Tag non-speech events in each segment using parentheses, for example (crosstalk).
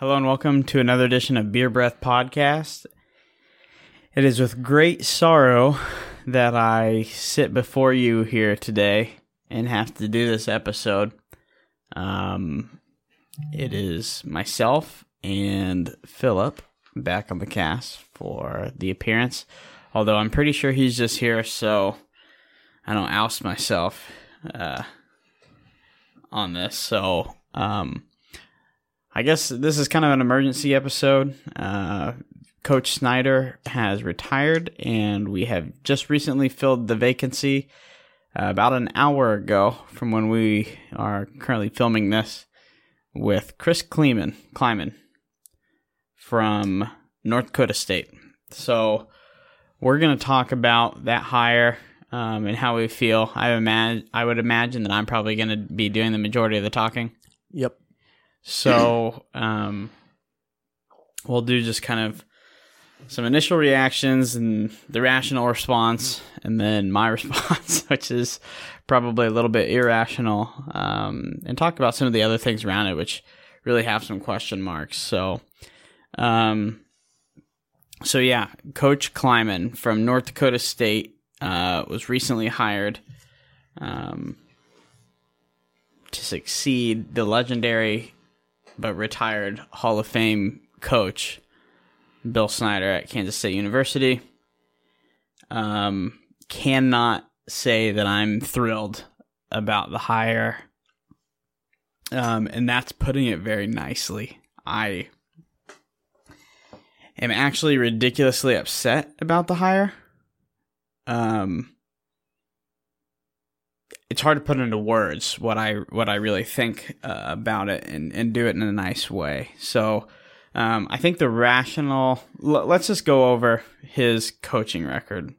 Hello and welcome to another edition of Beer Breath Podcast. It is with great sorrow that I sit before you here today and have to do this episode. Um, it is myself and Philip back on the cast for the appearance. Although I'm pretty sure he's just here so I don't oust myself uh, on this. So, um, I guess this is kind of an emergency episode. Uh, Coach Snyder has retired, and we have just recently filled the vacancy uh, about an hour ago from when we are currently filming this with Chris Klieman, Klieman from North Dakota State. So we're going to talk about that hire um, and how we feel. I imagine I would imagine that I'm probably going to be doing the majority of the talking. Yep. So um, we'll do just kind of some initial reactions and the rational response, and then my (laughs) response, which is probably a little bit irrational, um, and talk about some of the other things around it, which really have some question marks. So, um, so yeah, Coach Klieman from North Dakota State uh, was recently hired um, to succeed the legendary but retired Hall of Fame coach Bill Snyder at Kansas State University. Um, cannot say that I'm thrilled about the hire. Um, and that's putting it very nicely. I am actually ridiculously upset about the hire. Um, it's hard to put into words what I what I really think uh, about it and, and do it in a nice way. So um, I think the rational. L- let's just go over his coaching record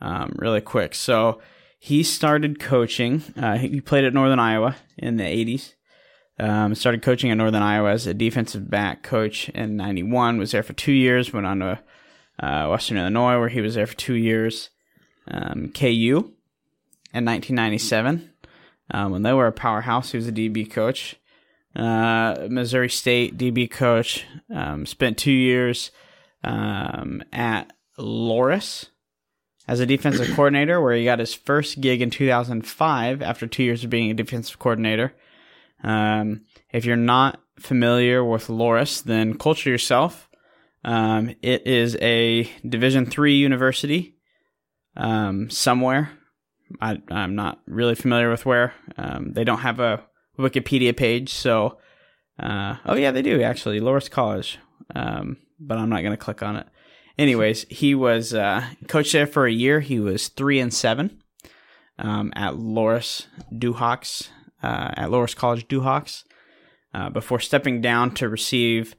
um, really quick. So he started coaching. Uh, he played at Northern Iowa in the '80s. Um, started coaching at Northern Iowa as a defensive back coach in '91. Was there for two years. Went on to uh, Western Illinois where he was there for two years. Um, KU in 1997 um, when they were a powerhouse. He was a DB coach. Uh, Missouri State DB coach. Um, spent two years um, at Loras as a defensive (coughs) coordinator, where he got his first gig in 2005 after two years of being a defensive coordinator. Um, if you're not familiar with Loras, then culture yourself. Um, it is a Division three university um, somewhere I, am not really familiar with where. Um, they don't have a Wikipedia page, so uh, oh yeah, they do actually. Loras College, um, but I'm not going to click on it. Anyways, he was uh, coached there for a year. He was three and seven um, at Loras Duhawks uh, at Loras College Duhawks uh, before stepping down to receive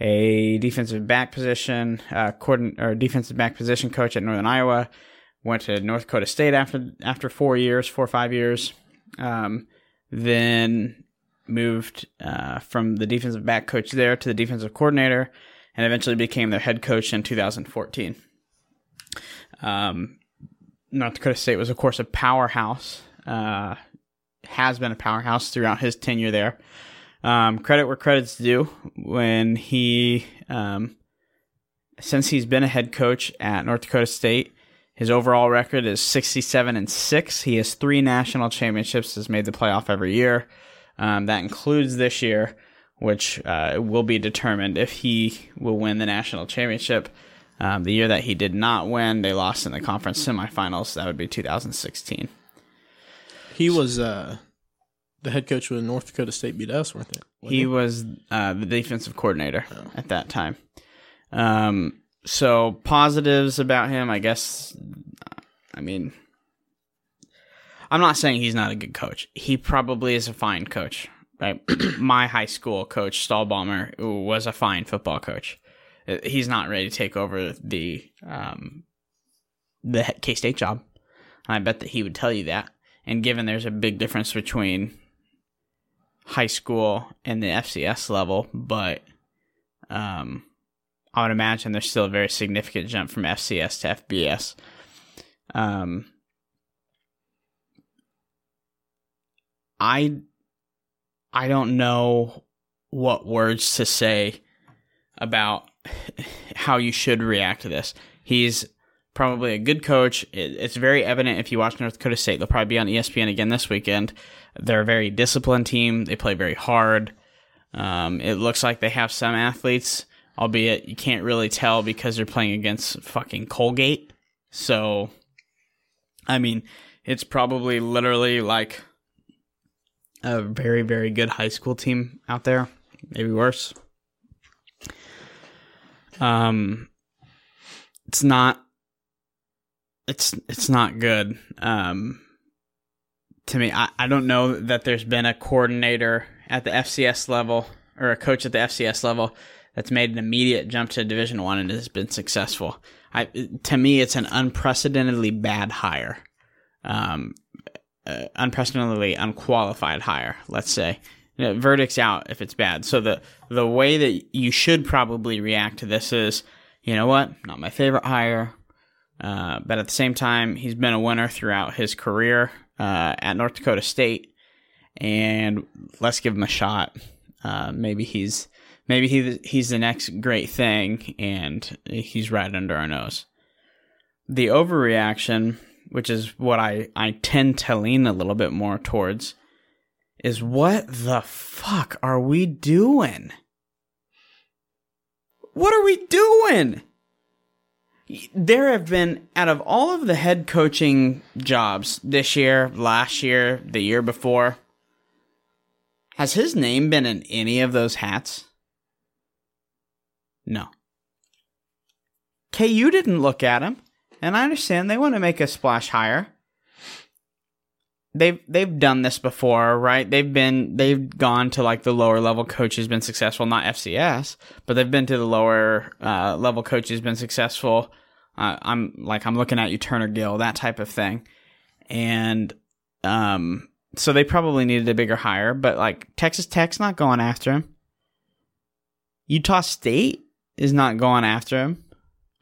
a defensive back position, uh, coordin- or defensive back position coach at Northern Iowa went to North Dakota State after after four years, four or five years. Um, then moved uh, from the defensive back coach there to the defensive coordinator, and eventually became their head coach in 2014. Um, North Dakota State was, of course, a powerhouse. Uh, has been a powerhouse throughout his tenure there. Um, credit where credit's due. When he, um, since he's been a head coach at North Dakota State, his overall record is 67 and 6. He has three national championships, has made the playoff every year. Um, that includes this year, which uh, will be determined if he will win the national championship. Um, the year that he did not win, they lost in the conference semifinals. That would be 2016. He was uh, the head coach when North Dakota State beat us, weren't they? He, he, was uh, the defensive coordinator oh. at that time. Um, so positives about him, I guess. I mean, I'm not saying he's not a good coach. He probably is a fine coach. Right? (clears throat) My high school coach, Stallbalmer, was a fine football coach. Uh, he's not ready to take over the um, the K State job. I bet that he would tell you that. And given there's a big difference between high school and the FCS level, but um, I would imagine there's still a very significant jump from FCS to FBS. Um, I I don't know what words to say about (laughs) how you should react to this. He's probably a good coach. it's very evident if you watch North Dakota State. They'll probably be on ESPN again this weekend. They're a very disciplined team. They play very hard. Um, it looks like they have some athletes, albeit you can't really tell because they're playing against fucking Colgate. So, I mean, it's probably literally like a very, very good high school team out there. Maybe worse. Um, it's not. It's it's not good. Um, to me, I, I don't know that there's been a coordinator at the FCS level or a coach at the FCS level that's made an immediate jump to Division One and has been successful. I to me, it's an unprecedentedly bad hire, um, uh, unprecedentedly unqualified hire. Let's say you know, verdict's out if it's bad. So the the way that you should probably react to this is, you know what, not my favorite hire, uh, but at the same time, he's been a winner throughout his career uh, at North Dakota State and let's give him a shot. Uh, maybe he's maybe he he's the next great thing, and he's right under our nose. The overreaction, which is what I I tend to lean a little bit more towards, is what the fuck are we doing? What are we doing? There have been, out of all of the head coaching jobs this year, last year, the year before, has his name been in any of those hats? No. KU didn't look at him, and I understand they want to make a splash higher. They've they've done this before, right? They've been they've gone to like the lower level coaches been successful, not FCS, but they've been to the lower uh, level coaches been successful. Uh, I'm like I'm looking at you, Turner Gill, that type of thing, and um, so they probably needed a bigger hire, but like Texas Tech's not going after him. Utah State is not going after him.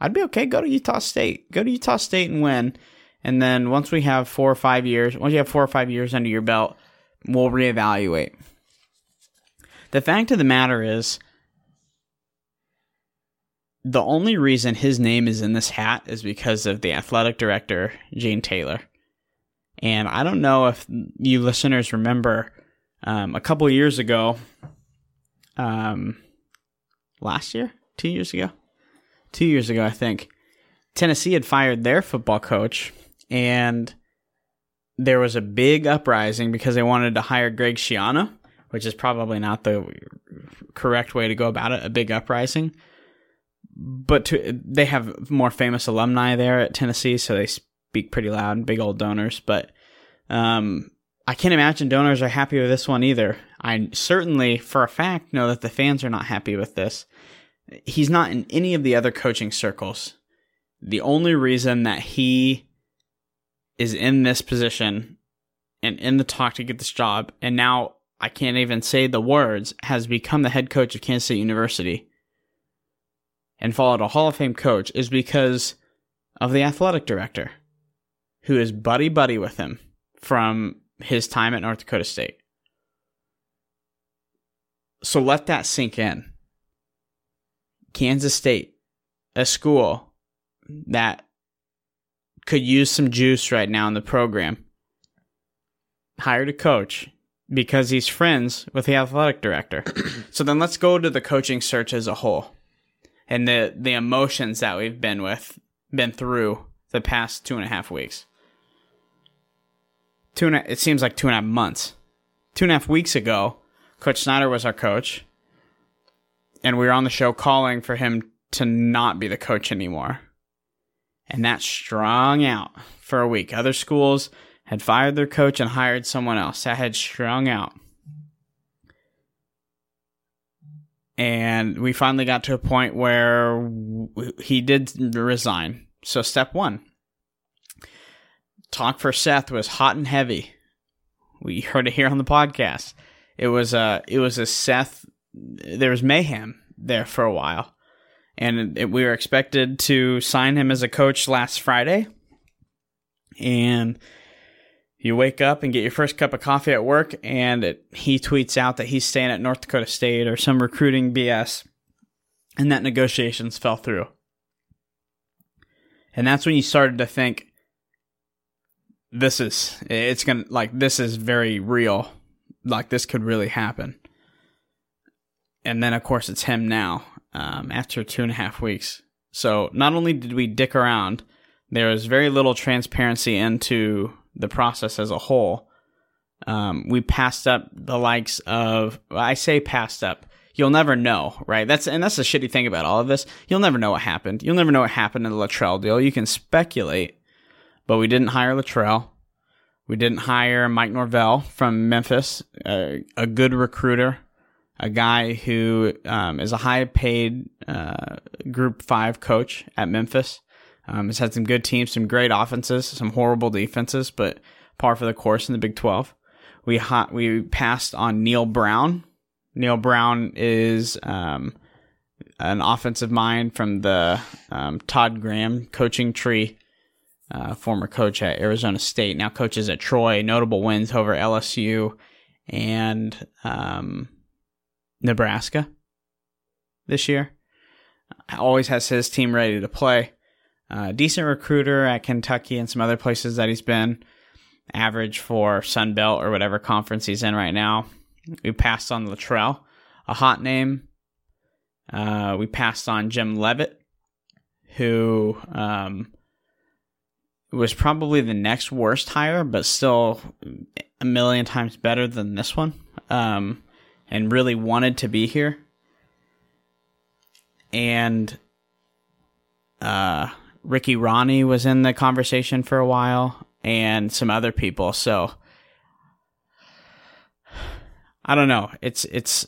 I'd be okay. Go to Utah State. Go to Utah State and win. And then once we have four or five years, once you have four or five years under your belt, we'll reevaluate. The fact of the matter is, the only reason his name is in this hat is because of the athletic director, Gene Taylor. And I don't know if you listeners remember um, a couple years ago, um, last year, two years ago, two years ago, I think, Tennessee had fired their football coach, and there was a big uprising because they wanted to hire Greg Schiano, which is probably not the correct way to go about it. A big uprising, but to, they have more famous alumni there at Tennessee, so they speak pretty loud, big old donors. But um, I can't imagine donors are happy with this one either. I certainly, for a fact, know that the fans are not happy with this. He's not in any of the other coaching circles. The only reason that he is in this position and in the talk to get this job, and now I can't even say the words, has become the head coach of Kansas State University and followed a Hall of Fame coach is because of the athletic director who is buddy buddy with him from his time at North Dakota State. So let that sink in. Kansas State, a school that could use some juice right now in the program, hired a coach because he's friends with the athletic director. (clears throat) so then let's go to the coaching search as a whole and the the emotions that we've been with been through the past two and a half weeks two and a, it seems like two and a half months. Two and a half weeks ago, Coach Snyder was our coach, and we were on the show calling for him to not be the coach anymore. And that strung out for a week. Other schools had fired their coach and hired someone else. That had strung out. And we finally got to a point where he did resign. So, step one Talk for Seth was hot and heavy. We heard it here on the podcast. It was a it was a Seth. There was mayhem there for a while, and it, we were expected to sign him as a coach last Friday. And you wake up and get your first cup of coffee at work, and it, he tweets out that he's staying at North Dakota State or some recruiting BS. and that negotiations fell through. And that's when you started to think this is it's to like this is very real. Like this could really happen. And then of course it's him now um, after two and a half weeks. So not only did we dick around, there was very little transparency into the process as a whole. Um, we passed up the likes of I say passed up. You'll never know, right? That's and that's the shitty thing about all of this. You'll never know what happened. You'll never know what happened in the Littrell deal. You can speculate, but we didn't hire Littrell. We didn't hire Mike Norvell from Memphis, uh, a good recruiter, a guy who um, is a high paid uh, Group Five coach at Memphis. Um, has had some good teams, some great offenses, some horrible defenses, but par for the course in the Big Twelve. We ha- we passed on Neal Brown. Neal Brown is um, an offensive mind from the um, Todd Graham coaching tree. Uh, former coach at Arizona State, now coaches at Troy. Notable wins over LSU and um, Nebraska this year. Always has his team ready to play. Uh, decent recruiter at Kentucky and some other places that he's been. Average for Sun Belt or whatever conference he's in right now. We passed on Littrell, a hot name. Uh, we passed on Jim Leavitt, who um, was probably the next worst hire, but still a million times better than this one. Um, and really wanted to be here. And uh, Ricky Rahne was in the conversation for a while, and some other people. So I don't know. It's it's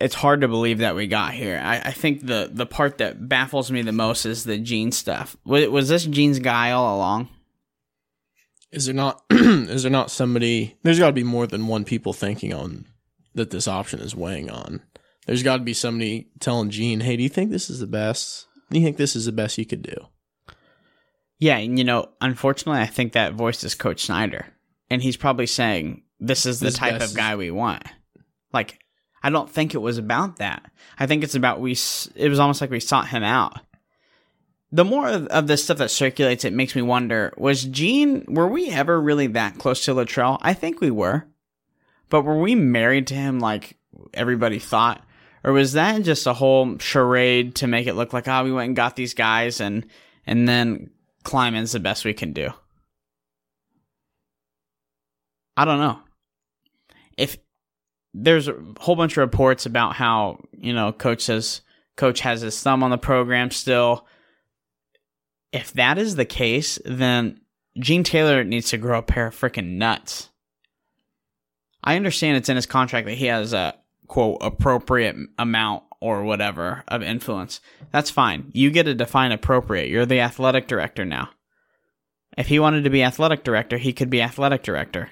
it's hard to believe that we got here. I, I think the the part that baffles me the most is the Gene stuff. Was, was this Gene's guy all along? Is there not? (clears throat) is there not somebody? There's got to be more than one people thinking on that this option is weighing on. There's got to be somebody telling Gene, "Hey, do you think this is the best? Do you think this is the best you could do?" Yeah, and you know, unfortunately, I think that voice is Coach Snyder, and he's probably saying, "This is the This type of guy we want." Like, I don't think it was about that. I think it's about we. It was almost like we sought him out. The more of, of this stuff that circulates, it makes me wonder: Was Gene? Were we ever really that close to Littrell? I think we were, but were we married to him like everybody thought, or was that just a whole charade to make it look like, oh, we went and got these guys, and and then climbing's the best we can do? I don't know. If there's a whole bunch of reports about how you know coach says coach has his thumb on the program still if that is the case then gene taylor needs to grow a pair of freaking nuts. I understand it's in his contract that he has a quote appropriate amount or whatever of influence. That's fine. You get to define appropriate. You're the athletic director now. If he wanted to be athletic director he could be athletic director.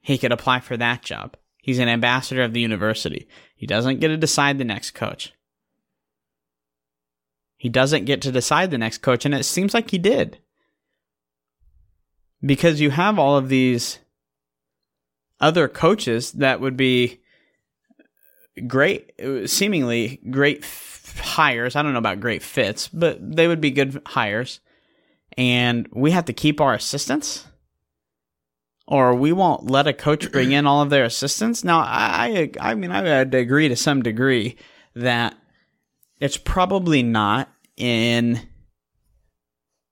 He could apply for that job. He's an ambassador of the university. He doesn't get to decide the next coach. He doesn't get to decide the next coach, and it seems like he did. Because you have all of these other coaches that would be great, seemingly great f- hires. I don't know about great fits, but they would be good hires. And we have to keep our assistants? or we won't let a coach bring in all of their assistants. Now, I, I mean, I agree to some degree that it's probably not in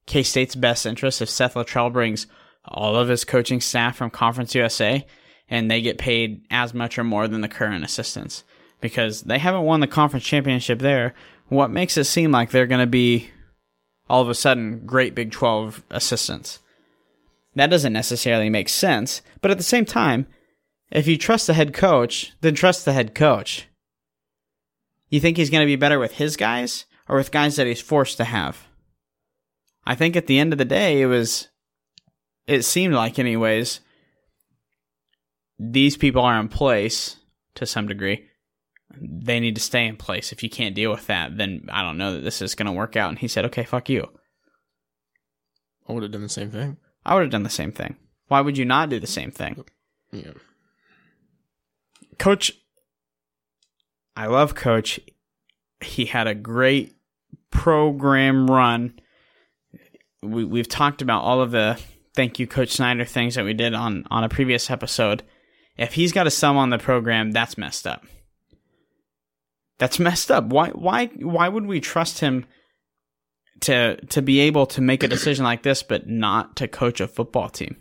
K State's best interest if Seth Littrell brings all of his coaching staff from Conference USA and they get paid as much or more than the current assistants because they haven't won the conference championship there. What makes it seem like they're going to be all of a sudden great Big 12 assistants? That doesn't necessarily make sense. But at the same time, if you trust the head coach, then trust the head coach. You think he's going to be better with his guys or with guys that he's forced to have? I think at the end of the day, it was, it seemed like, anyways, these people are in place to some degree. They need to stay in place. If you can't deal with that, then I don't know that this is going to work out. And he said, okay, fuck you. I would have done the same thing. I would have done the same thing. Why would you not do the same thing? Yeah. Coach, I love Coach. He had a great program run. We we've talked about all of the thank you, Coach Snyder things that we did on on a previous episode. If he's got a sum on the program, that's messed up. That's messed up. Why why why would we trust him to to be able to make a decision like this but not to coach a football team?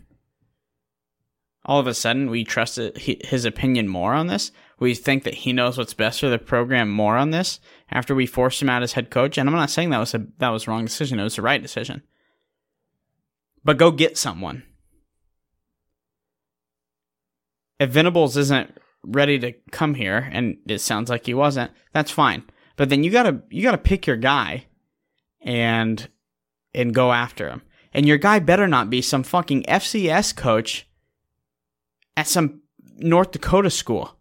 All of a sudden we trust his opinion more on this. We think that he knows what's best for the program more on this after we forced him out as head coach. And I'm not saying that was a that was a wrong decision. It was the right decision. But go get someone. If Venables isn't ready to come here, and it sounds like he wasn't, that's fine. But then you gotta you gotta pick your guy and and go after him. And your guy better not be some fucking FCS coach at some North Dakota school.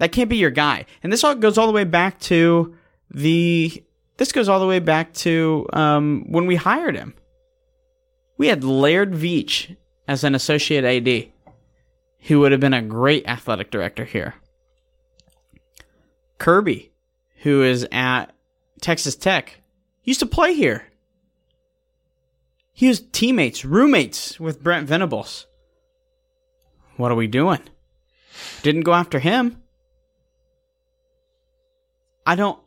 That can't be your guy. And this all goes all the way back to the. This goes all the way back to um, when we hired him. We had Laird Veatch as an associate AD, who would have been a great athletic director here. Kirby, who is at Texas Tech, used to play here. He was teammates, roommates with Brent Venables. What are we doing? Didn't go after him. I don't.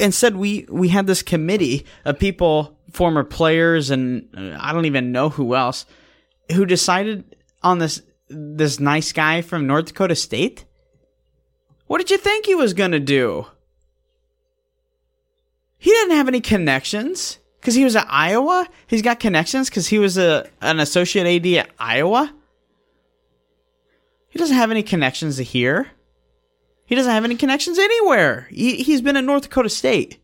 Instead, we we had this committee of people, former players, and uh, I don't even know who else, who decided on this this nice guy from North Dakota State. What did you think he was gonna do? He didn't have any connections because he was at Iowa. He's got connections because he was a an associate AD at Iowa. He doesn't have any connections to here. He doesn't have any connections anywhere. He, he's been at North Dakota State.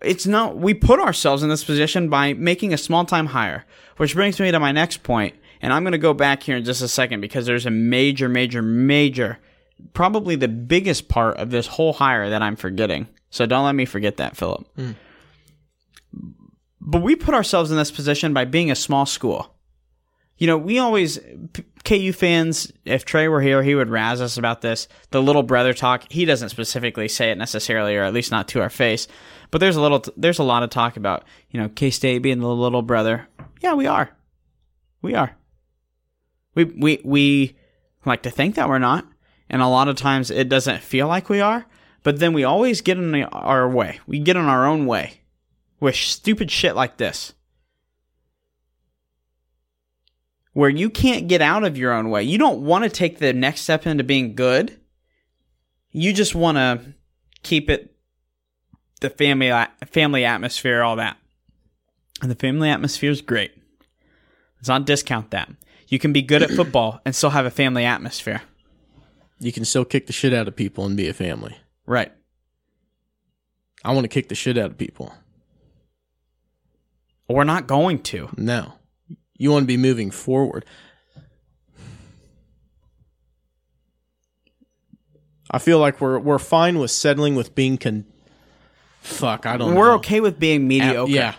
It's not, we put ourselves in this position by making a small time hire, which brings me to my next point, And I'm going to go back here in just a second because there's a major, major, major, probably the biggest part of this whole hire that I'm forgetting. So don't let me forget that, Philip. Mm. But we put ourselves in this position by being a small school. You know, we always, KU fans, if Trey were here, he would razz us about this. The little brother talk. He doesn't specifically say it necessarily, or at least not to our face. But there's a little, there's a lot of talk about, you know, K State being the little brother. Yeah, we are. We are. We, we, we like to think that we're not. And a lot of times it doesn't feel like we are. But then we always get in our way. We get in our own way with stupid shit like this. Where you can't get out of your own way. You don't want to take the next step into being good. You just want to keep it the family family atmosphere, all that. And the family atmosphere is great. Let's not discount that. You can be good at football and still have a family atmosphere. You can still kick the shit out of people and be a family. Right. I want to kick the shit out of people. We're not going to. No. You want to be moving forward. I feel like we're we're fine with settling with being con. Fuck, I don't. Know. We're know. okay with being mediocre. yeah.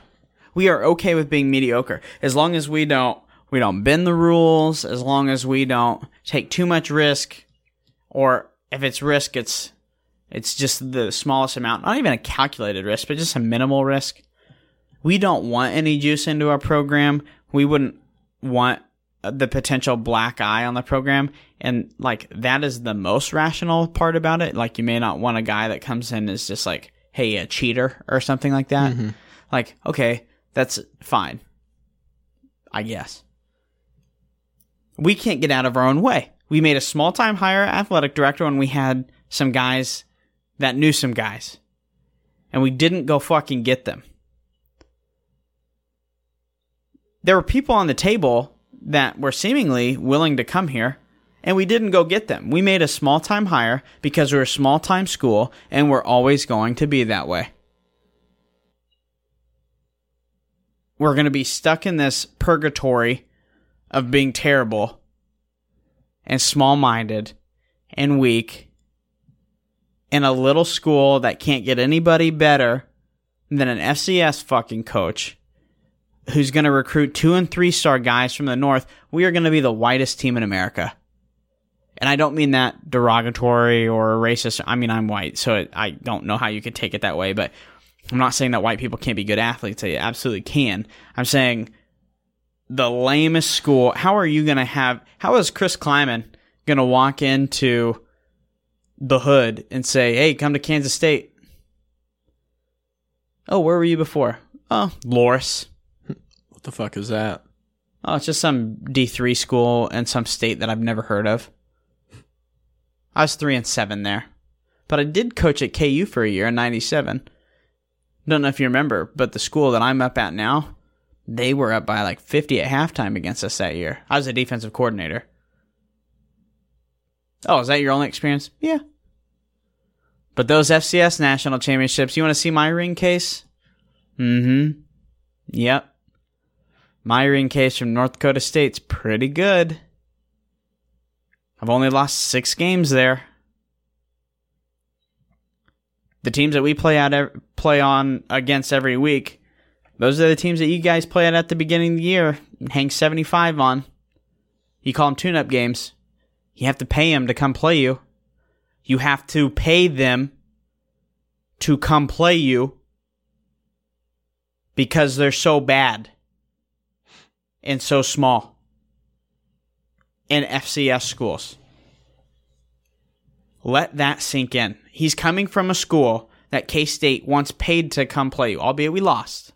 we are okay with being mediocre as long as we don't we don't bend the rules. As long as we don't take too much risk, or if it's risk, it's it's just the smallest amount. Not even a calculated risk, but just a minimal risk. We don't want any juice into our program we wouldn't want the potential black eye on the program. And like that is the most rational part about it. Like you may not want a guy that comes in as just like hey a cheater or something like that. Mm-hmm. like okay that's fine. I guess. We can't get out of our own way. We made a small time hire athletic director when we had some guys that knew some guys. And we didn't go fucking get them there were people on the table that were seemingly willing to come here and we didn't go get them. We made a small time hire because we're a small time school and we're always going to be that way. We're going to be stuck in this purgatory of being terrible and small minded and weak in a little school that can't get anybody better than an FCS fucking coach who's going to recruit two and three star guys from the north, we are going to be the whitest team in America. and I don't mean that derogatory or racist. I mean, I'm white, so it, I don't know how you could take it that way, but I'm not saying that white people can't be good athletes. They absolutely can. I'm saying the lamest school. How are you going to have, how is Chris Klieman going to walk into the hood and say, hey, come to Kansas State? Oh, where were you before? Oh, Loras. What the fuck is that? Oh, it's just some D3 school in some state that I've never heard of. I was 3 and 7 there. But I did coach at KU for a year in 97. Don't know if you remember, but the school that I'm up at now, they were up by like 50 at halftime against us that year. I was a defensive coordinator. Oh, is that your only experience? Yeah. But those FCS national championships, you want to see my ring case? Mm hmm. Yep. My ring case from North Dakota State's pretty good. I've only lost six games there. The teams that we play out play on against every week, those are the teams that you guys play at at the beginning of the year and hang 75 on. You call them tune-up games. You have to pay them to come play you. You have to pay them to come play you because they're so bad and so small in FCS schools. Let that sink in. He's coming from a school that K State once paid to come play, albeit we lost.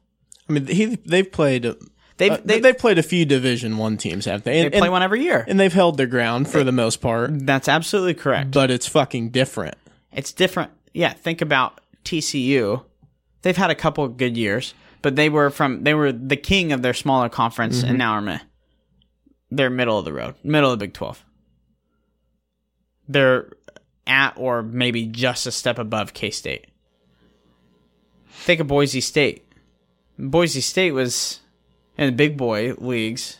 I mean, he they've played. They've, uh, they, they've played a few Division One teams, have they? they And, play and, one every year. and they've held their ground for the most part. That's absolutely correct. But it's fucking different. It's different. Yeah, think about TCU. They've had a couple of good years, but they were from they were the king of their smaller conference, and now are meh. They're middle of the road, middle of the Big Twelve. They're at or maybe just a step above K State. Think of Boise State. Boise State was in the big boy leagues.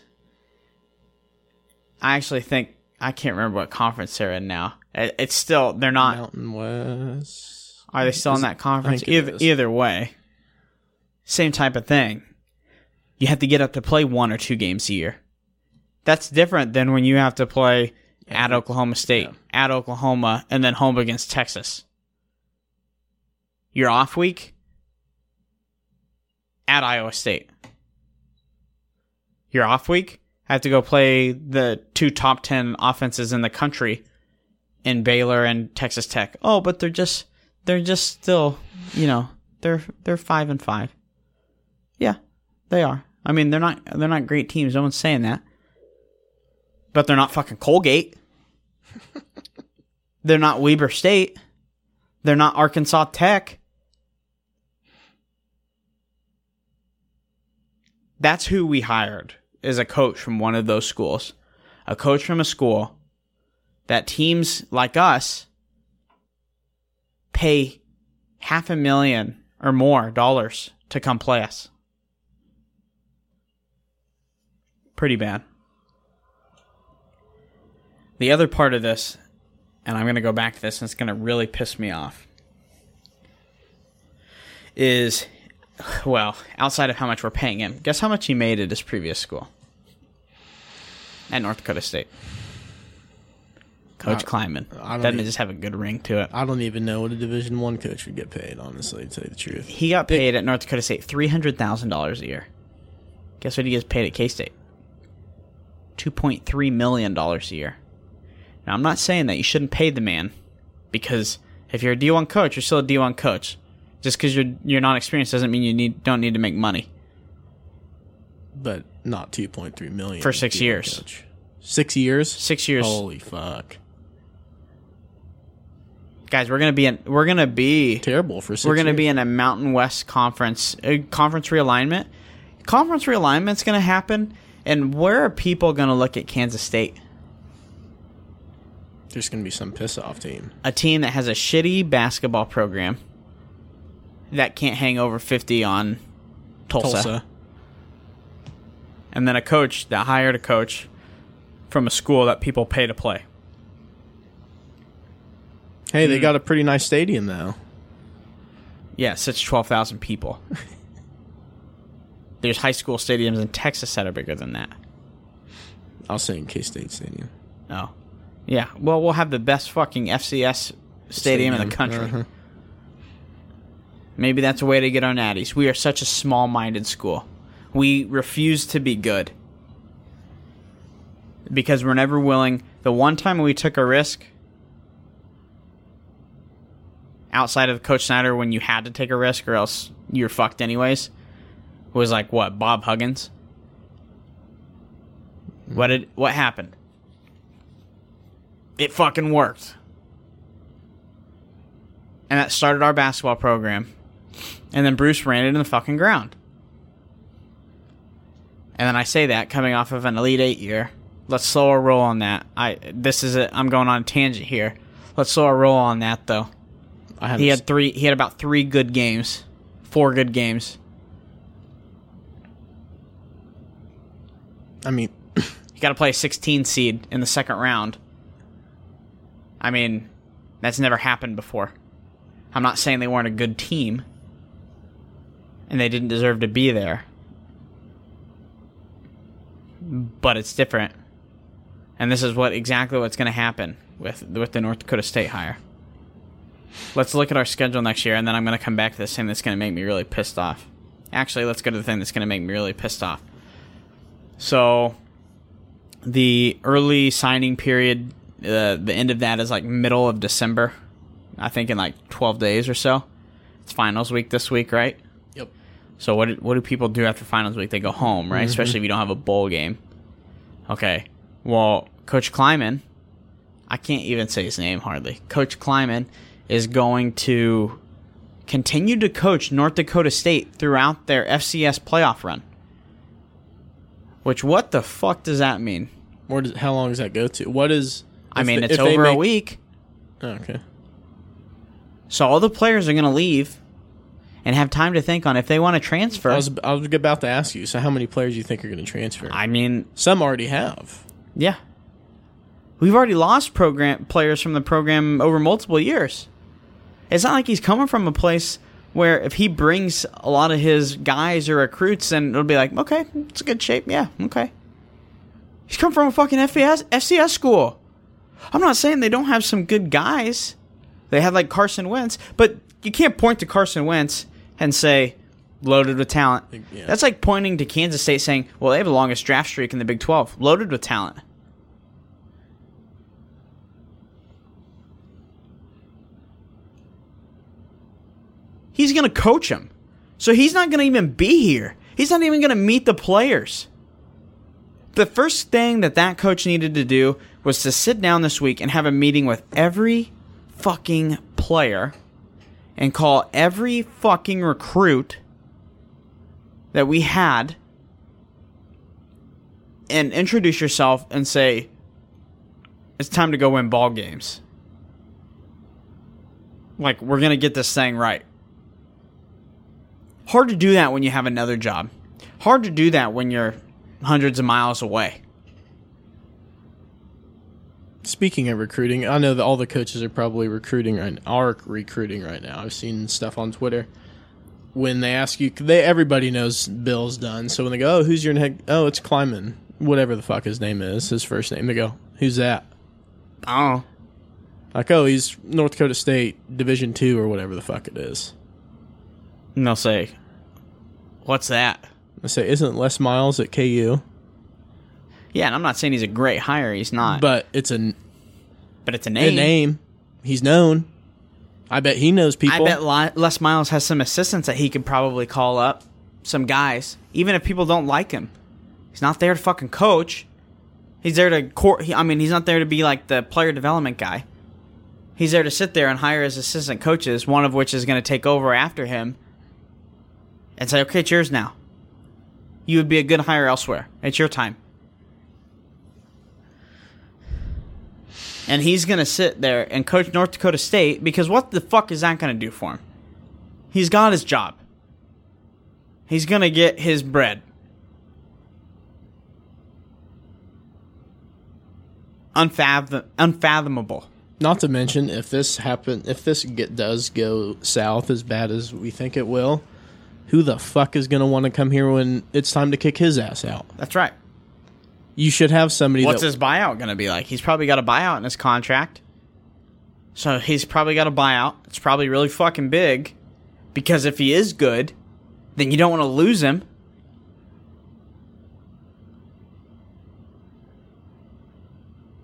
I actually think I can't remember what conference they're in now. It- It's still they're not. Mountain West. Are they still in that conference? Either either way, same type of thing. You have to get up to play one or two games a year. That's different than when you have to play at Oklahoma State, at Oklahoma, and then home against Texas. Your off week at Iowa State. Your off week, I have to go play the two top 10 offenses in the country in Baylor and Texas Tech. Oh, but they're just they're just still, you know, they're they're 5 and 5. Yeah, they are. I mean, they're not they're not great teams. No one's saying that. But they're not fucking Colgate. (laughs) they're not Weber State. They're not Arkansas Tech. That's who we hired as a coach from one of those schools. A coach from a school that teams like us pay half a million or more dollars to come play us. Pretty bad. The other part of this, and I'm going to go back to this, and it's going to really piss me off, is well, outside of how much we're paying him, guess how much he made at his previous school? At North Dakota State. Coach I- Klieman. I Doesn't even- just have a good ring to it? I don't even know what a Division One coach would get paid. Honestly, to tell you the truth. He got paid at North Dakota State three hundred thousand dollars a year. Guess what he gets paid at K State? Two point three million dollars a year. Now I'm not saying that you shouldn't pay the man, because if you're a D1 coach, you're still a D1 coach. Just because you're you're not experienced doesn't mean you need don't need to make money. but not two point three million For six to be a years. coach. Six years. Six years, Holy fuck! guys. We're gonna be in. We're gonna be. Terrible for 6 we're gonna years. be in a Mountain West conference uh, conference realignment. Conference realignment's gonna happen, and where are people gonna look at Kansas State? There's gonna be some piss off team. a team that has a shitty basketball program that can't hang over 50 on Tulsa, Tulsa. and then a coach that hired a coach from a school that people pay to play. Hey, Hmm. they got a pretty nice stadium though. Yes, it's 12,000 people. (laughs) There's high school stadiums in Texas that are bigger than that. I'll say in K State Stadium. Oh. Yeah. Well, we'll have the best fucking FCS stadium, in the country. Uh-huh. Maybe that's a way to get our natties. We are such a small minded school. We refuse to be good. Because we're never willing. The one time we took a risk outside of Coach Snyder when you had to take a risk or else you're fucked anyways was like what, Bob Huggins? What did what happened? It fucking worked. And that started our basketball program. And then Bruce ran it in the fucking ground. And then I say that coming off of an Elite Eight year. Let's slow our roll on that. I this is it. I'm going on a tangent here. Let's slow our roll on that though. I He had three. He had about three good games, four good games. I mean, You got to play a 16 seed in the second round. I mean, that's never happened before. I'm not saying they weren't a good team and they didn't deserve to be there. But it's different. And this is what exactly what's going to happen with with the North Dakota State hire. Let's look at our schedule next year and then I'm going to come back to this thing that's going to make me really pissed off. Actually, let's go to the thing that's going to make me really pissed off. So, the early signing period, uh, the end of that is like middle of December. I think in like 12 days or so. It's finals week this week, right? Yep. So what do, what do people do after finals week? They go home, right? Especially if you don't have a bowl game. Okay. Well, Coach Klieman, I can't even say his name hardly. Coach Klieman is going to continue to coach North Dakota State throughout their FCS playoff run. Which what the fuck does that mean? where does, how long does that go to? What is? I mean, they- it's over a week. Oh, okay. So all the players are going to leave and have time to think on if they want to transfer. I was I was about to ask you. So, how many players do you think are going to transfer? I mean, Some already have. yeah. We've already lost program players from the program over multiple years. It's not like he's coming from a place where if he brings a lot of his guys or recruits, then it'll be like, okay, it's a good shape. Yeah, okay. He's come from a fucking FBS, FCS school. I'm not saying they don't have some good guys. They have like Carson Wentz, but you can't point to Carson Wentz and say loaded with talent. Yeah. That's like pointing to Kansas State saying, well, they have the longest draft streak in the Big 12, loaded with talent. He's going to coach him. So he's not going to even be here. He's not even going to meet the players. The first thing that that coach needed to do was to sit down this week and have a meeting with every fucking player and call every fucking recruit that we had and introduce yourself and say it's time to go win ball games. Like we're going to get this thing right. Hard to do that when you have another job. Hard to do that when you're hundreds of miles away. Speaking of recruiting, I know that all the coaches are probably recruiting right are recruiting right now. I've seen stuff on Twitter when they ask you, they everybody knows Bill's done. So when they go, "Oh, who's your head?" Oh, it's Klieman, whatever the fuck his name is, his first name. They go, "Who's that?" Oh, Like, "Oh, he's North Dakota State Division two or whatever the fuck it is." And they'll say, "What's that?" I say, "Isn't Les Miles at KU?" Yeah, and I'm not saying he's a great hire. He's not, but, it's a, but it's a name. a name. name. He's known. I bet he knows people. I bet Li- Les Miles has some assistants that he could probably call up, some guys, even if people don't like him. He's not there to fucking coach. He's there to court. He, I mean, he's not there to be like the player development guy. He's there to sit there and hire his assistant coaches, one of which is going to take over after him, and say, "Okay, it's yours now. You would be a good hire elsewhere. It's your time." and he's going to sit there and coach North Dakota State because what the fuck is that going to do for him? He's got his job. He's going to get his bread. Unfathom- unfathomable. Not to mention, if this happen, if this get does go south as bad as we think it will, who the fuck is going to want to come here when it's time to kick his ass out? That's right. You should have somebody. What's that, his buyout going to be like? He's probably got a buyout in his contract. So he's probably got a buyout. It's probably really fucking big. Because if he is good, then you don't want to lose him.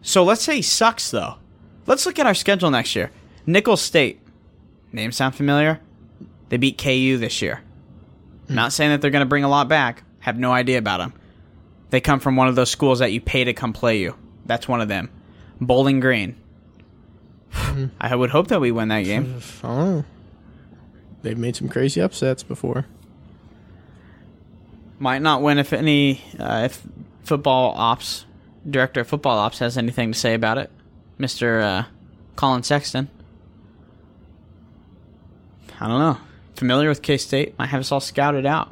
So let's say he sucks, though. Let's look at our schedule next year. Nicholls State. Name sound familiar? They beat KU this year. Not saying that they're going to bring a lot back. Have no idea about them. They come from one of those schools that you pay to come play you. That's one of them. Bowling Green. (sighs) I would hope that we win that game. (laughs) I don't know. They've made some crazy upsets before. Might not win if any uh, if football ops director of football ops has anything to say about it, Mister uh, Colin Sexton. I don't know. Familiar with K State? Might have us all scouted out.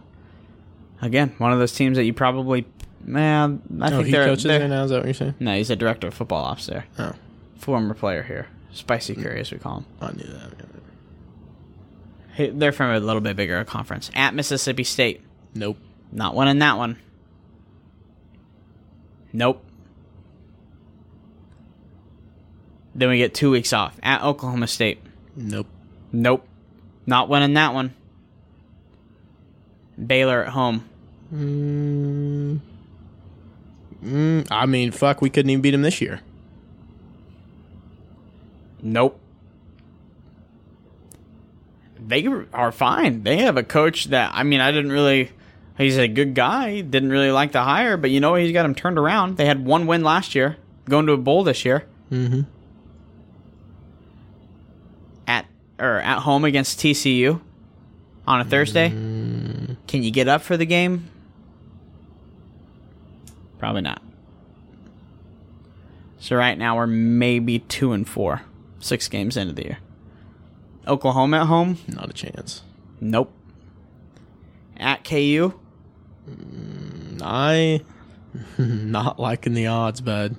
Again, one of those teams that you probably, man. I Oh, think he they're, coaches they're- there now. Is that what you're saying? No, he's a director of football ops there. Oh, Former player here, Spicy Curry as we call him. I knew that. Hey, They're from a little bit bigger conference. At Mississippi State, Nope. not one in that one. Nope. Then we get two weeks off at Oklahoma State. Nope. Nope. Not winning that one. Baylor at home. Mm, mm, I mean, fuck, we couldn't even beat him this year. Nope. They are fine. They have a coach that I mean, I didn't really. He's a good guy. Didn't really like the hire, but you know he's got him turned around. They had one win last year, going to a bowl this year Mm-hmm. at or at home against TCU on a Thursday. Can you get up for the game? Probably not. So right now we're maybe two and four, six games into the year. Oklahoma at home? Not a chance. Nope. At KU? Mm, I (laughs) not liking the odds, bud.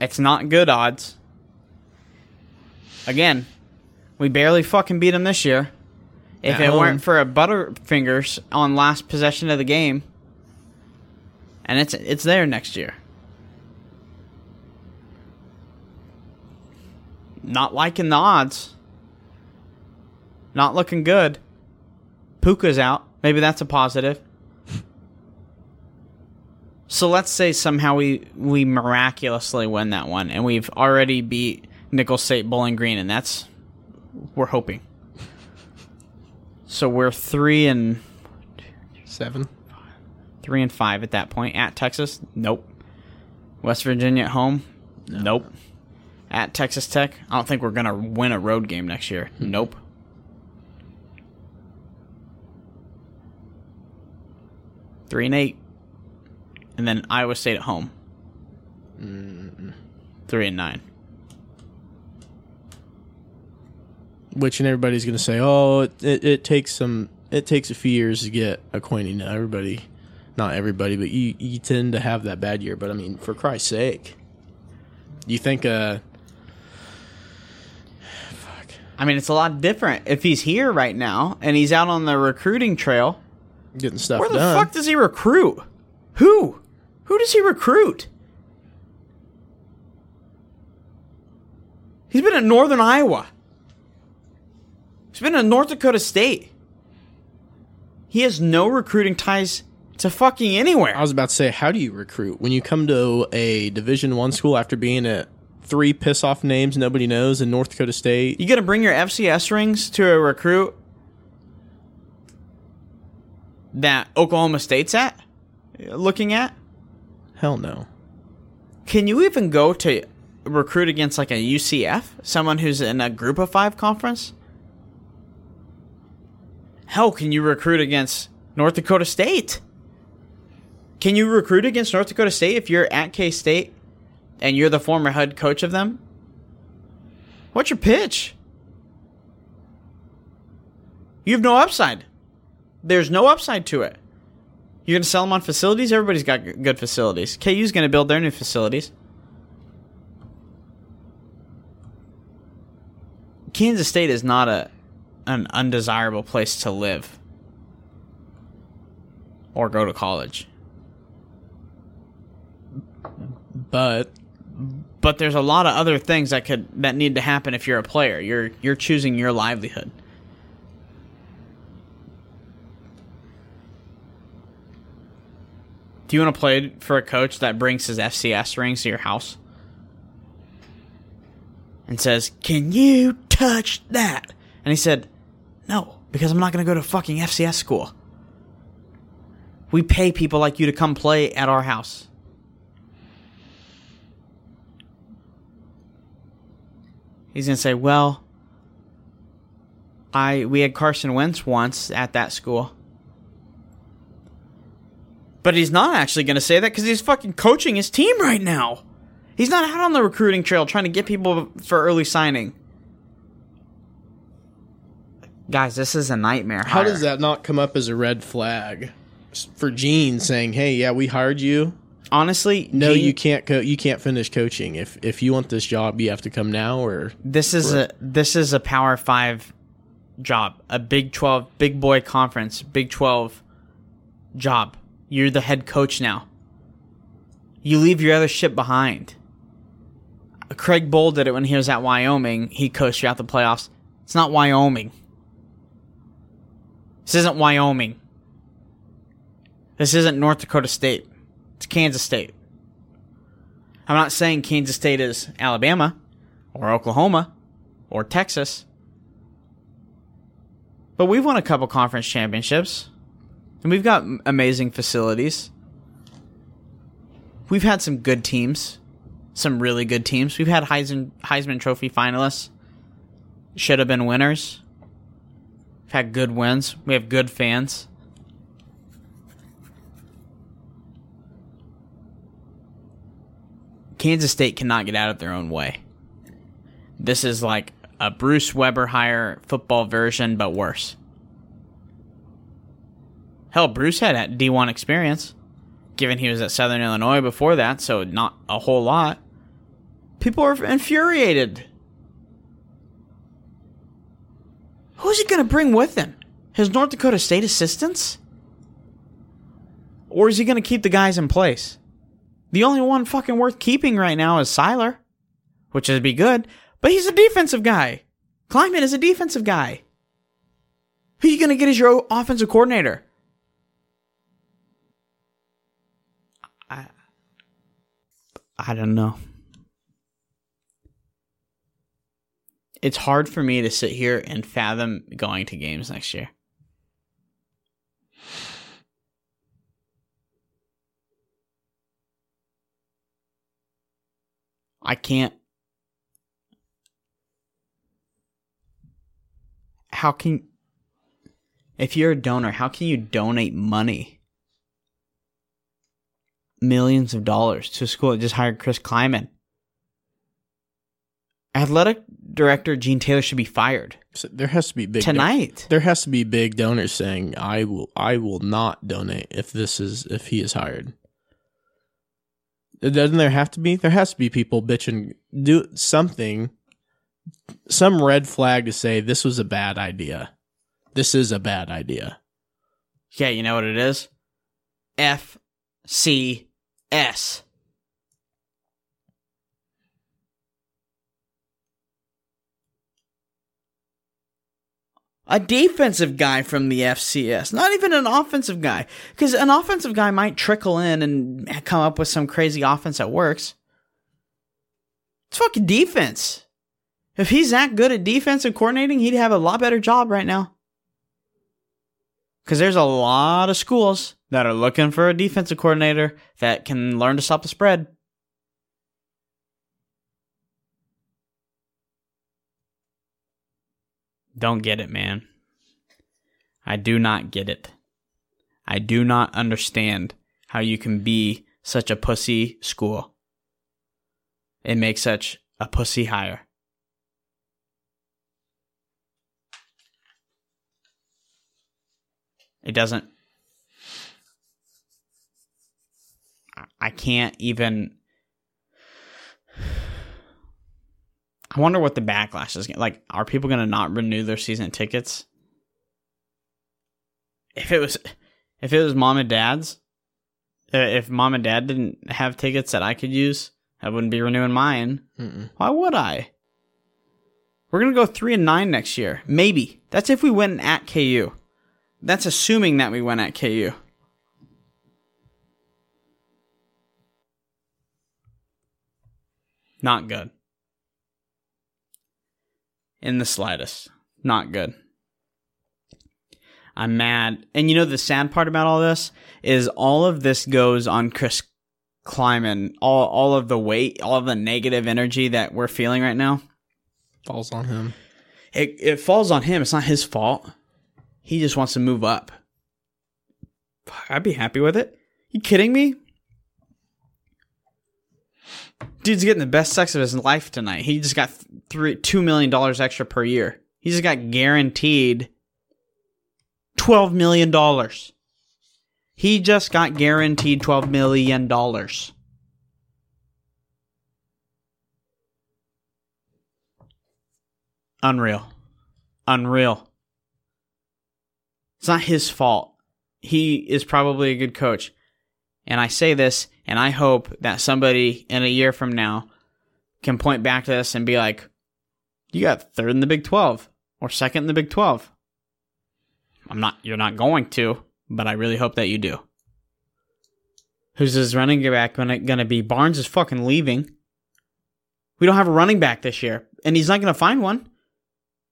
It's not good odds. Again, we barely fucking beat them this year. If At it home. weren't for a Butterfingers on last possession of the game, and it's it's there next year. Not liking the odds. Not looking good. Pooka's out. Maybe that's a positive. So let's say somehow we we miraculously win that one, and we've already beat Nicholls State Bowling Green, and that's we're hoping. So we're three and Seven. three and five at that point. At Texas, nope. West Virginia at home, nope. At Texas Tech, I don't think we're gonna win a road game next year. Hmm. Nope. Three and eight, and then Iowa State at home. Three and nine. Which and everybody's gonna say, oh, it, it, it takes some, it takes a few years to get acquainted. Now everybody, not everybody, but you you tend to have that bad year. But I mean, for Christ's sake, you think uh, fuck. I mean, it's a lot different if he's here right now and he's out on the recruiting trail. getting stuff Where the done? fuck does he recruit? Who? Who does he recruit? He's been at Northern Iowa. He's been at North Dakota State. He has no recruiting ties to fucking anywhere. I was about to say, how do you recruit when you come to a Division One school after being at three piss off names nobody knows in North Dakota State? You gonna bring your FCS rings to a recruit that Oklahoma State's at? Looking at? Hell no. Can you even go to recruit against like a UCF? Someone who's in a group of five conference? Hell, can you recruit against North Dakota State? Can you recruit against North Dakota State if you're at K State and you're the former head coach of them? What's your pitch? You have no upside. There's no upside to it. You're going to sell them on facilities? Everybody's got good facilities. KU's going to build their new facilities. Kansas State is not a an undesirable place to live or go to college. But but there's a lot of other things that could that need to happen if you're a player. You're you're choosing your livelihood. Do you want to play for a coach that brings his FCS rings to your house and says, "Can you touch that?" And he said, "No, because I'm not going to go to fucking FCS school. We pay people like you to come play at our house." He's gonna say, "Well, I we had Carson Wentz once at that school." But he's not actually going to say that because he's fucking coaching his team right now. He's not out on the recruiting trail trying to get people for early signing. Guys, this is a nightmare. how hire. does that not come up as a red flag for Gene saying, "Hey, yeah, we hired you. Honestly, No, Gene, you can't co- you can't finish coaching. If if you want this job, you have to come now or This is a this is a Power Five job, a Big Twelve, Big Boy Conference, Big Twelve job. You're the head coach now. You leave your other shit behind. Craig Bohl did it when he was at Wyoming. He coached you out the playoffs. It's not Wyoming. This isn't Wyoming. This isn't North Dakota State. It's Kansas State. I'm not saying Kansas State is Alabama or Oklahoma or Texas. But we've won a couple conference championships. And we've got amazing facilities. We've had some good teams. Some really good teams. We've had Heisman, Heisman Trophy finalists. Should have been winners. Had good wins. We have good fans. Kansas State cannot get out of their own way. This is like a Bruce Weber hire football version, but worse. Hell, Bruce had that D1 experience, given he was at Southern Illinois before that, so not a whole lot. People are infuriated. Who's he going to bring with him? His North Dakota State assistants? Or is he going to keep the guys in place? The only one fucking worth keeping right now is Seiler, which would be good, but he's a defensive guy. Klieman is a defensive guy. Who are you going to get as your offensive coordinator? I, I don't know. It's hard for me to sit here and fathom going to games next year. I can't. How can. If you're a donor, how can you donate money? Millions of dollars to a school that just hired Chris Klieman. Athletic director Gene Taylor should be fired so there has to be big tonight. there has to be big donors saying, "I will I will not donate if this is if he is hired." Doesn't there have to be? There has to be people bitching do something some red flag to say this was a bad idea. This is a bad idea. Yeah, you know what it is? F C S. A defensive guy from the FCS, not even an offensive guy. Because an offensive guy might trickle in and come up with some crazy offense that works. It's fucking defense. If he's that good at defensive coordinating, he'd have a lot better job right now. Because there's a lot of schools that are looking for a defensive coordinator that can learn to stop the spread. Don't get it, man. I do not get it. I do not understand how you can be such a pussy school and make such a pussy hire. It doesn't. I- I can't even. I wonder what the backlash is. Like, are people going to not renew their season tickets? If it was, if it was mom and dad's, uh, if mom and dad didn't have tickets that I could use I wouldn't be renewing mine. Mm-mm. Why would I? We're gonna go three and nine next year, maybe. That's if we win at KU. That's assuming that we win at KU. Not good. In the slightest. Not good. I'm mad. And you know the sad part about all this is all of this goes on Chris Klieman. All all of the weight, all of the negative energy that we're feeling right now. Falls on him. It it falls on him. It's not his fault. He just wants to move up. Fuck, I'd be happy with it. You kidding me? Dude's getting the best sex of his life tonight. He just got three two million dollars extra per year. He just got guaranteed twelve million dollars. He just got guaranteed twelve million dollars. Unreal. Unreal. It's not his fault. He is probably a good coach. And I say this, and I hope that somebody in a year from now can point back to this and be like, you got third in the Big 12 or second in the Big 12. I'm not, you're not going to, but I really hope that you do. Who's his running back gonna, gonna be? Barnes is fucking leaving. We don't have a running back this year, and he's not gonna find one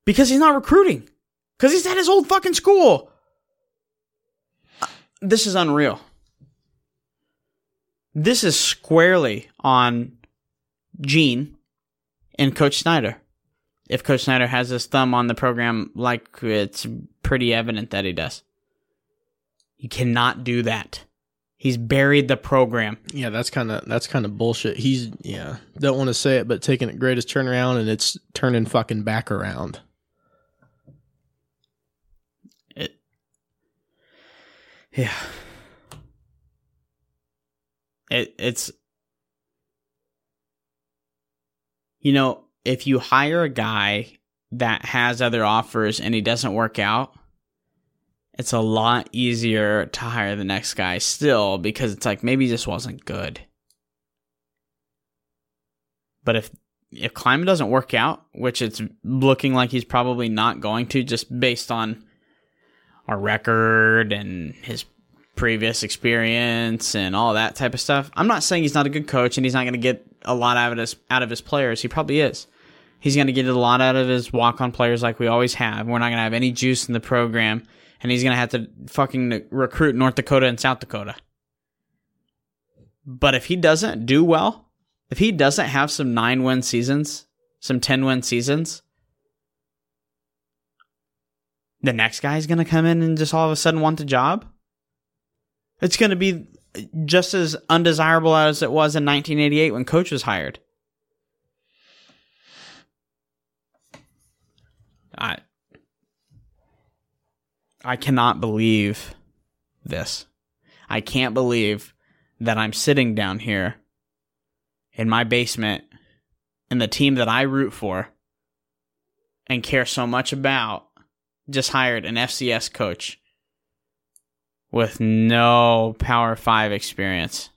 because he's not recruiting. Because he's at his old fucking school. Uh, This is unreal. This is squarely on Gene and Coach Snyder. If Coach Snyder has his thumb on the program, like it's pretty evident that he does. You cannot do that. He's buried the program. Yeah, that's kind of that's kind of bullshit. He's yeah, don't want to say it, but taking it greatest turnaround and it's turning fucking back around. It, yeah. It it's you know, if you hire a guy that has other offers and he doesn't work out, it's a lot easier to hire the next guy still because it's like maybe just wasn't good. But if if Klieman doesn't work out, which it's looking like he's probably not going to, just based on our record and his previous experience and all that type of stuff. I'm not saying he's not a good coach and he's not going to get a lot out of his out of his players. He probably is. He's going to get a lot out of his walk on players like we always have. We're not going to have any juice in the program, and he's going to have to fucking recruit North Dakota and South Dakota. But if he doesn't do well, if he doesn't have some nine win seasons, some 10 win seasons, the next guy's going to come in and just all of a sudden want the job. It's going to be just as undesirable as it was in 1988 when coach was hired. I I cannot believe this. I can't believe that I'm sitting down here in my basement and the team that I root for and care so much about just hired an FCS coach with no Power 5 experience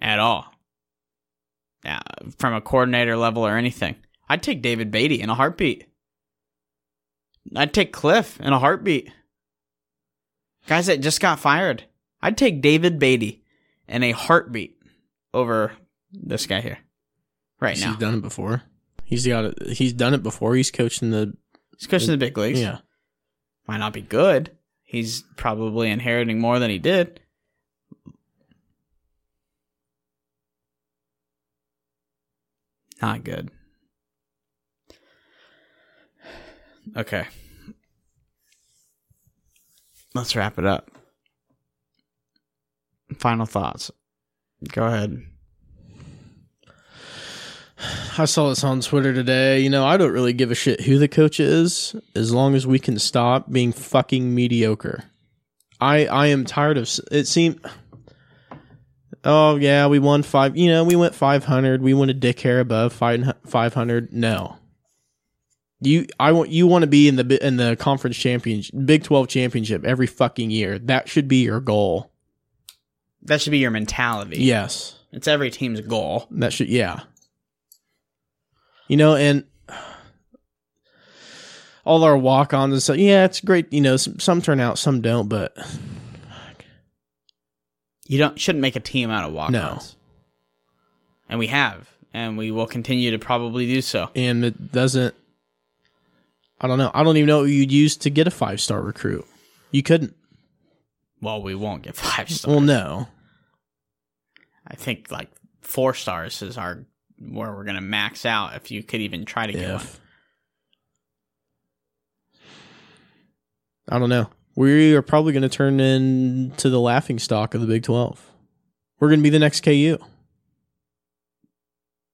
at all. Uh, from a coordinator level or anything. I'd take David Beaty in a heartbeat. I'd take Cliff in a heartbeat. Guys that just got fired. I'd take David Beaty in a heartbeat over this guy here. Right He's now. He's done it before. He's got it. He's done it before. He's coaching the He's coaching the big leagues. yeah. Might not be good. He's probably inheriting more than he did. Not good. Okay. Let's wrap it up. Final thoughts. Go ahead. I saw this on Twitter today. You know, I don't really give a shit who the coach is, as long as we can stop being fucking mediocre. I I am tired of it. Seemed. Oh yeah, we won five. You know, we went five hundred. We went a dick hair above five five hundred. No. You, I want you want to be in the in the conference championship, Big Twelve championship every fucking year. That should be your goal. That should be your mentality. Yes. It's every team's goal. That should, yeah. You know, and all our walk ons and stuff. Yeah, it's great. You know, some, some turn out, some don't, but You don't shouldn't make a team out of walk-ons. No. And we have, and we will continue to probably do so. and it doesn't. I don't know. I don't even know what you'd use to get a five star recruit. You couldn't. Well, we won't get (laughs) five stars. Well, no. I think like four stars is our where we're gonna max out if you could even try to get one. I don't know. We are probably going to turn into the laughing stock of the Big 12. We're going to be the next KU.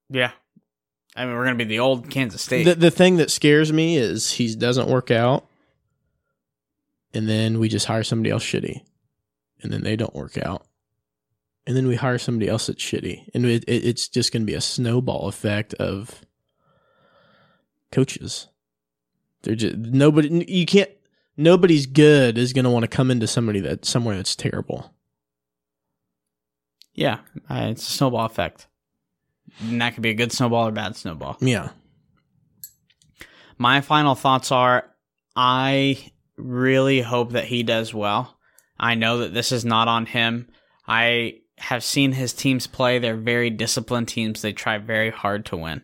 Yeah. I mean, we're gonna be the old Kansas State. The, the thing that scares me is he doesn't work out, and then we just hire somebody else shitty, and then they don't work out, and then we hire somebody else that's shitty, and it, it, it's just going to be a snowball effect of coaches. They're just nobody. You can't. Nobody's good is going to want to come into somebody that somewhere that's terrible. yeah, uh, it's a snowball effect. And that could be a good snowball or bad snowball. Yeah, My final thoughts are I really hope that he does well. I know that this is not on him. I have seen his teams play. They're very disciplined teams. They try very hard to win.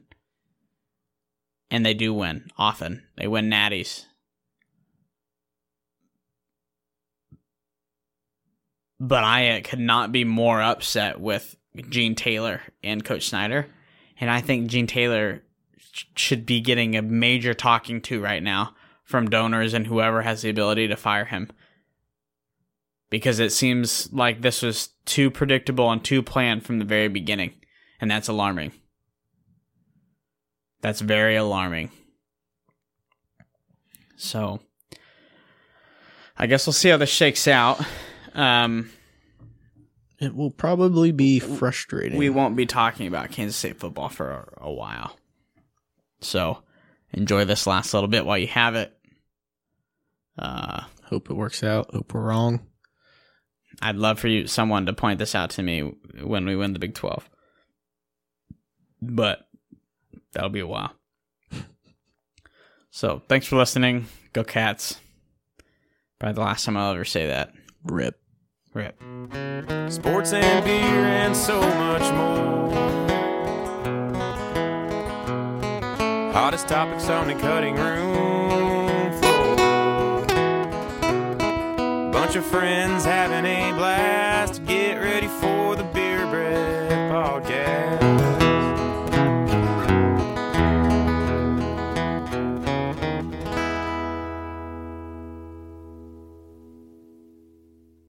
And they do win often. They win natties. But I uh, could not be more upset with Gene Taylor and Coach Snyder. And I think Gene Taylor should be getting a major talking to right now from donors and whoever has the ability to fire him. Because it seems like this was too predictable and too planned from the very beginning. And that's alarming. That's very alarming. So, I guess we'll see how this shakes out. Um, it will probably be frustrating. we won't be talking about Kansas State football for a, a while. So enjoy this last little bit while you have it. Uh, hope it works out. Hope we're wrong. I'd love for you someone to point this out to me when we win the Big 12. But that'll be a while. So thanks for listening. Go Cats. Probably the last time I'll ever say that. Rip. Rip. Sports and beer and so much more. Hottest topics on the cutting room Bunch of friends having a blast. Get ready